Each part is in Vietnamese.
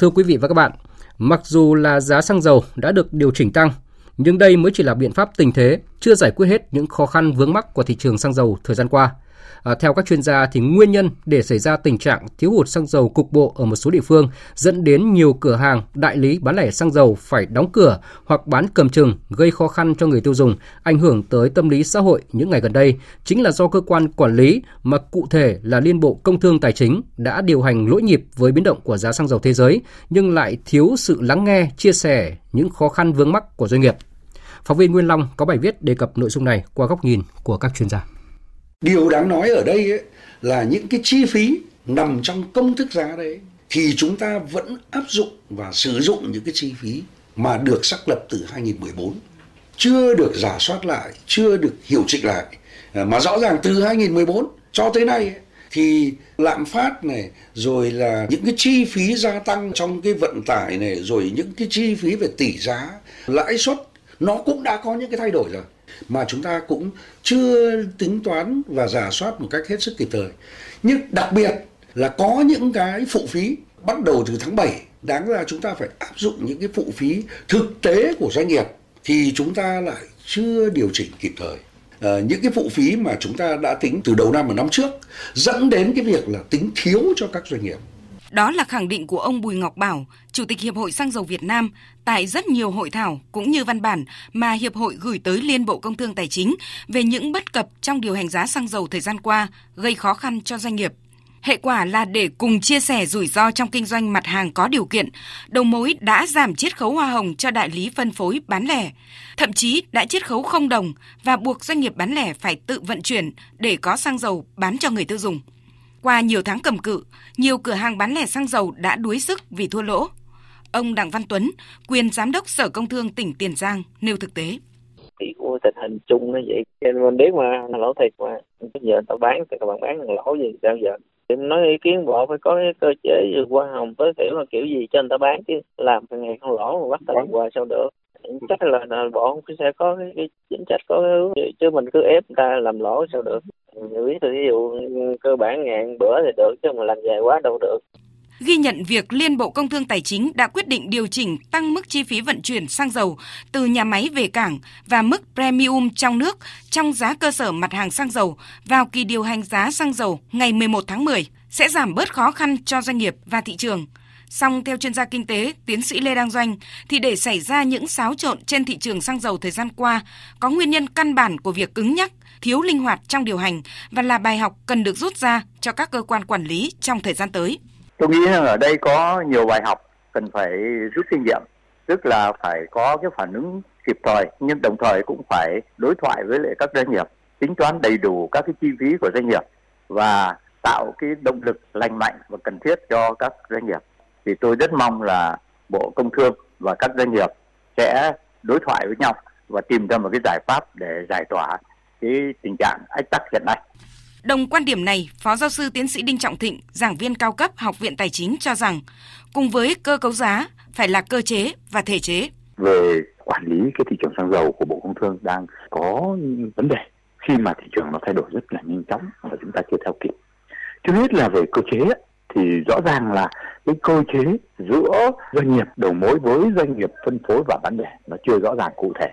Thưa quý vị và các bạn, mặc dù là giá xăng dầu đã được điều chỉnh tăng, nhưng đây mới chỉ là biện pháp tình thế, chưa giải quyết hết những khó khăn vướng mắc của thị trường xăng dầu thời gian qua. À, theo các chuyên gia thì nguyên nhân để xảy ra tình trạng thiếu hụt xăng dầu cục bộ ở một số địa phương dẫn đến nhiều cửa hàng, đại lý bán lẻ xăng dầu phải đóng cửa hoặc bán cầm chừng gây khó khăn cho người tiêu dùng, ảnh hưởng tới tâm lý xã hội những ngày gần đây chính là do cơ quan quản lý mà cụ thể là Liên Bộ Công Thương Tài chính đã điều hành lỗi nhịp với biến động của giá xăng dầu thế giới nhưng lại thiếu sự lắng nghe, chia sẻ những khó khăn vướng mắc của doanh nghiệp. Phóng viên Nguyên Long có bài viết đề cập nội dung này qua góc nhìn của các chuyên gia. Điều đáng nói ở đây ấy, là những cái chi phí nằm trong công thức giá đấy thì chúng ta vẫn áp dụng và sử dụng những cái chi phí mà được xác lập từ 2014 chưa được giả soát lại, chưa được hiệu chỉnh lại. À, mà rõ ràng từ 2014 cho tới nay thì lạm phát này rồi là những cái chi phí gia tăng trong cái vận tải này rồi những cái chi phí về tỷ giá lãi suất nó cũng đã có những cái thay đổi rồi mà chúng ta cũng chưa tính toán và giả soát một cách hết sức kịp thời. Nhưng đặc biệt là có những cái phụ phí bắt đầu từ tháng 7 đáng ra chúng ta phải áp dụng những cái phụ phí thực tế của doanh nghiệp thì chúng ta lại chưa điều chỉnh kịp thời. À, những cái phụ phí mà chúng ta đã tính từ đầu năm và năm trước dẫn đến cái việc là tính thiếu cho các doanh nghiệp. Đó là khẳng định của ông Bùi Ngọc Bảo, Chủ tịch Hiệp hội Xăng dầu Việt Nam tại rất nhiều hội thảo cũng như văn bản mà Hiệp hội gửi tới Liên Bộ Công Thương Tài chính về những bất cập trong điều hành giá xăng dầu thời gian qua gây khó khăn cho doanh nghiệp. Hệ quả là để cùng chia sẻ rủi ro trong kinh doanh mặt hàng có điều kiện, đầu mối đã giảm chiết khấu hoa hồng cho đại lý phân phối bán lẻ, thậm chí đã chiết khấu không đồng và buộc doanh nghiệp bán lẻ phải tự vận chuyển để có xăng dầu bán cho người tiêu dùng. Qua nhiều tháng cầm cự, nhiều cửa hàng bán lẻ xăng dầu đã đuối sức vì thua lỗ. Ông Đặng Văn Tuấn, quyền giám đốc Sở Công Thương tỉnh Tiền Giang nêu thực tế. Thì của tình hình chung nó vậy, nên mình biết mà lỗ thiệt mà. Bây giờ tao bán thì các bạn bán lỗ gì sao giờ? Thì nói ý kiến bộ phải có cái cơ chế qua hồng tối thiểu là kiểu gì cho người ta bán chứ làm ngày không lỗ mà bắt ta làm qua sao được chắc là, là bộ sẽ có cái, cái chính sách có cái hướng chứ mình cứ ép người ta làm lỗ sao được. Biết ví dụ cơ bản ngàn bữa thì được chứ mà làm dài quá đâu được. Ghi nhận việc Liên Bộ Công Thương Tài chính đã quyết định điều chỉnh tăng mức chi phí vận chuyển xăng dầu từ nhà máy về cảng và mức premium trong nước trong giá cơ sở mặt hàng xăng dầu vào kỳ điều hành giá xăng dầu ngày 11 tháng 10 sẽ giảm bớt khó khăn cho doanh nghiệp và thị trường. Song theo chuyên gia kinh tế, tiến sĩ Lê Đăng Doanh, thì để xảy ra những xáo trộn trên thị trường xăng dầu thời gian qua, có nguyên nhân căn bản của việc cứng nhắc, thiếu linh hoạt trong điều hành và là bài học cần được rút ra cho các cơ quan quản lý trong thời gian tới. Tôi nghĩ rằng ở đây có nhiều bài học cần phải rút kinh nghiệm, tức là phải có cái phản ứng kịp thời nhưng đồng thời cũng phải đối thoại với lại các doanh nghiệp, tính toán đầy đủ các cái chi phí của doanh nghiệp và tạo cái động lực lành mạnh và cần thiết cho các doanh nghiệp thì tôi rất mong là Bộ Công Thương và các doanh nghiệp sẽ đối thoại với nhau và tìm ra một cái giải pháp để giải tỏa cái tình trạng ách tắc hiện nay. Đồng quan điểm này, Phó Giáo sư Tiến sĩ Đinh Trọng Thịnh, giảng viên cao cấp Học viện Tài chính cho rằng, cùng với cơ cấu giá phải là cơ chế và thể chế. Về quản lý cái thị trường xăng dầu của Bộ Công Thương đang có vấn đề khi mà thị trường nó thay đổi rất là nhanh chóng và chúng ta chưa theo kịp. Trước hết là về cơ chế thì rõ ràng là cái cơ chế giữa doanh nghiệp đầu mối với doanh nghiệp phân phối và bán lẻ nó chưa rõ ràng cụ thể.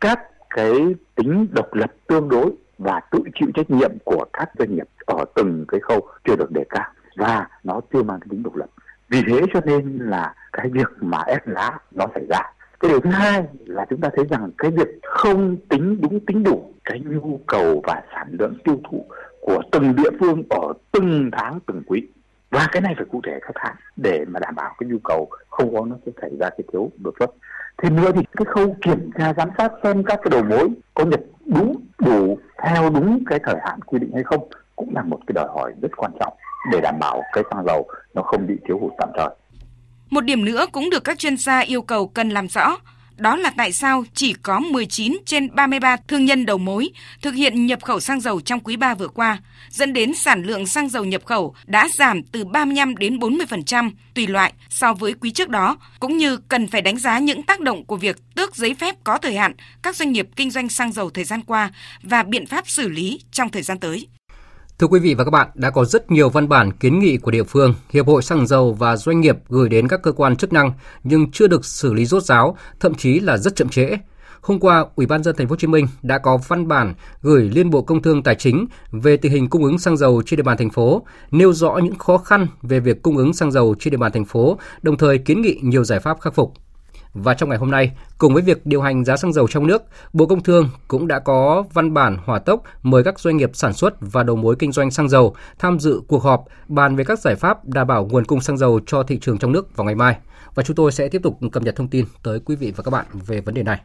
Các cái tính độc lập tương đối và tự chịu trách nhiệm của các doanh nghiệp ở từng cái khâu chưa được đề cao và nó chưa mang cái tính độc lập. Vì thế cho nên là cái việc mà ép giá nó xảy ra. Cái điều thứ hai là chúng ta thấy rằng cái việc không tính đúng tính đủ cái nhu cầu và sản lượng tiêu thụ của từng địa phương ở từng tháng, từng quý và cái này phải cụ thể các tháng để mà đảm bảo cái nhu cầu không có nó sẽ xảy ra cái thiếu đột xuất thêm nữa thì cái khâu kiểm tra giám sát xem các cái đầu mối có nhập đúng đủ theo đúng cái thời hạn quy định hay không cũng là một cái đòi hỏi rất quan trọng để đảm bảo cái xăng dầu nó không bị thiếu hụt tạm thời. Một điểm nữa cũng được các chuyên gia yêu cầu cần làm rõ, đó là tại sao chỉ có 19 trên 33 thương nhân đầu mối thực hiện nhập khẩu xăng dầu trong quý 3 vừa qua, dẫn đến sản lượng xăng dầu nhập khẩu đã giảm từ 35 đến 40% tùy loại so với quý trước đó, cũng như cần phải đánh giá những tác động của việc tước giấy phép có thời hạn các doanh nghiệp kinh doanh xăng dầu thời gian qua và biện pháp xử lý trong thời gian tới. Thưa quý vị và các bạn, đã có rất nhiều văn bản kiến nghị của địa phương, hiệp hội xăng dầu và doanh nghiệp gửi đến các cơ quan chức năng nhưng chưa được xử lý rốt ráo, thậm chí là rất chậm trễ. Hôm qua, Ủy ban dân thành phố Hồ Chí Minh đã có văn bản gửi Liên Bộ Công Thương Tài chính về tình hình cung ứng xăng dầu trên địa bàn thành phố, nêu rõ những khó khăn về việc cung ứng xăng dầu trên địa bàn thành phố, đồng thời kiến nghị nhiều giải pháp khắc phục. Và trong ngày hôm nay, cùng với việc điều hành giá xăng dầu trong nước, Bộ Công Thương cũng đã có văn bản hỏa tốc mời các doanh nghiệp sản xuất và đầu mối kinh doanh xăng dầu tham dự cuộc họp bàn về các giải pháp đảm bảo nguồn cung xăng dầu cho thị trường trong nước vào ngày mai. Và chúng tôi sẽ tiếp tục cập nhật thông tin tới quý vị và các bạn về vấn đề này.